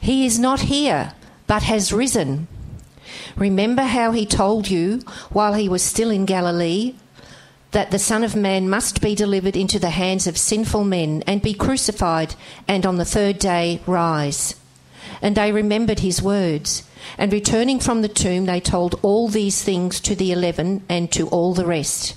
He is not here, but has risen. Remember how he told you while he was still in Galilee that the Son of Man must be delivered into the hands of sinful men and be crucified, and on the third day rise. And they remembered his words. And returning from the tomb, they told all these things to the eleven and to all the rest.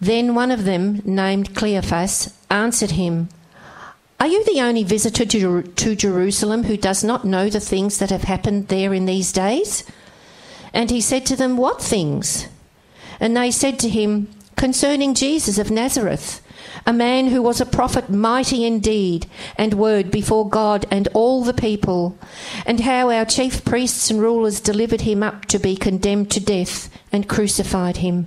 Then one of them, named Cleopas, answered him, Are you the only visitor to, to Jerusalem who does not know the things that have happened there in these days? And he said to them, What things? And they said to him, Concerning Jesus of Nazareth, a man who was a prophet mighty in deed and word before God and all the people, and how our chief priests and rulers delivered him up to be condemned to death and crucified him.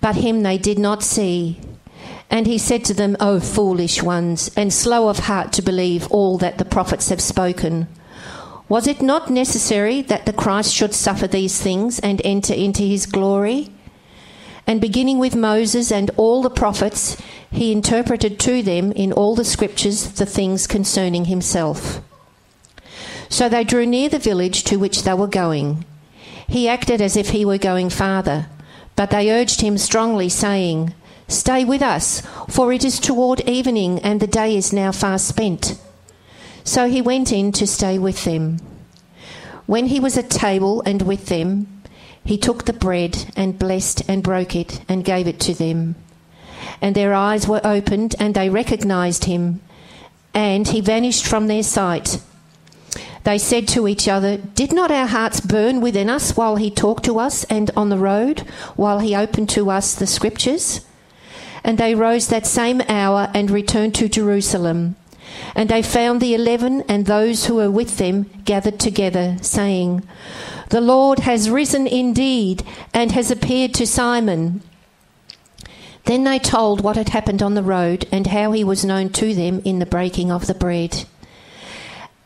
but him they did not see. And he said to them, O foolish ones, and slow of heart to believe all that the prophets have spoken. Was it not necessary that the Christ should suffer these things and enter into his glory? And beginning with Moses and all the prophets, he interpreted to them in all the scriptures the things concerning himself. So they drew near the village to which they were going. He acted as if he were going farther but they urged him strongly, saying, Stay with us, for it is toward evening, and the day is now far spent. So he went in to stay with them. When he was at table and with them, he took the bread and blessed and broke it and gave it to them. And their eyes were opened, and they recognized him, and he vanished from their sight. They said to each other, Did not our hearts burn within us while he talked to us and on the road, while he opened to us the scriptures? And they rose that same hour and returned to Jerusalem. And they found the eleven and those who were with them gathered together, saying, The Lord has risen indeed and has appeared to Simon. Then they told what had happened on the road and how he was known to them in the breaking of the bread.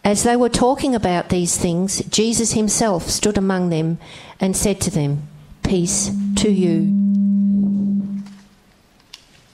As they were talking about these things, Jesus himself stood among them and said to them, Peace to you.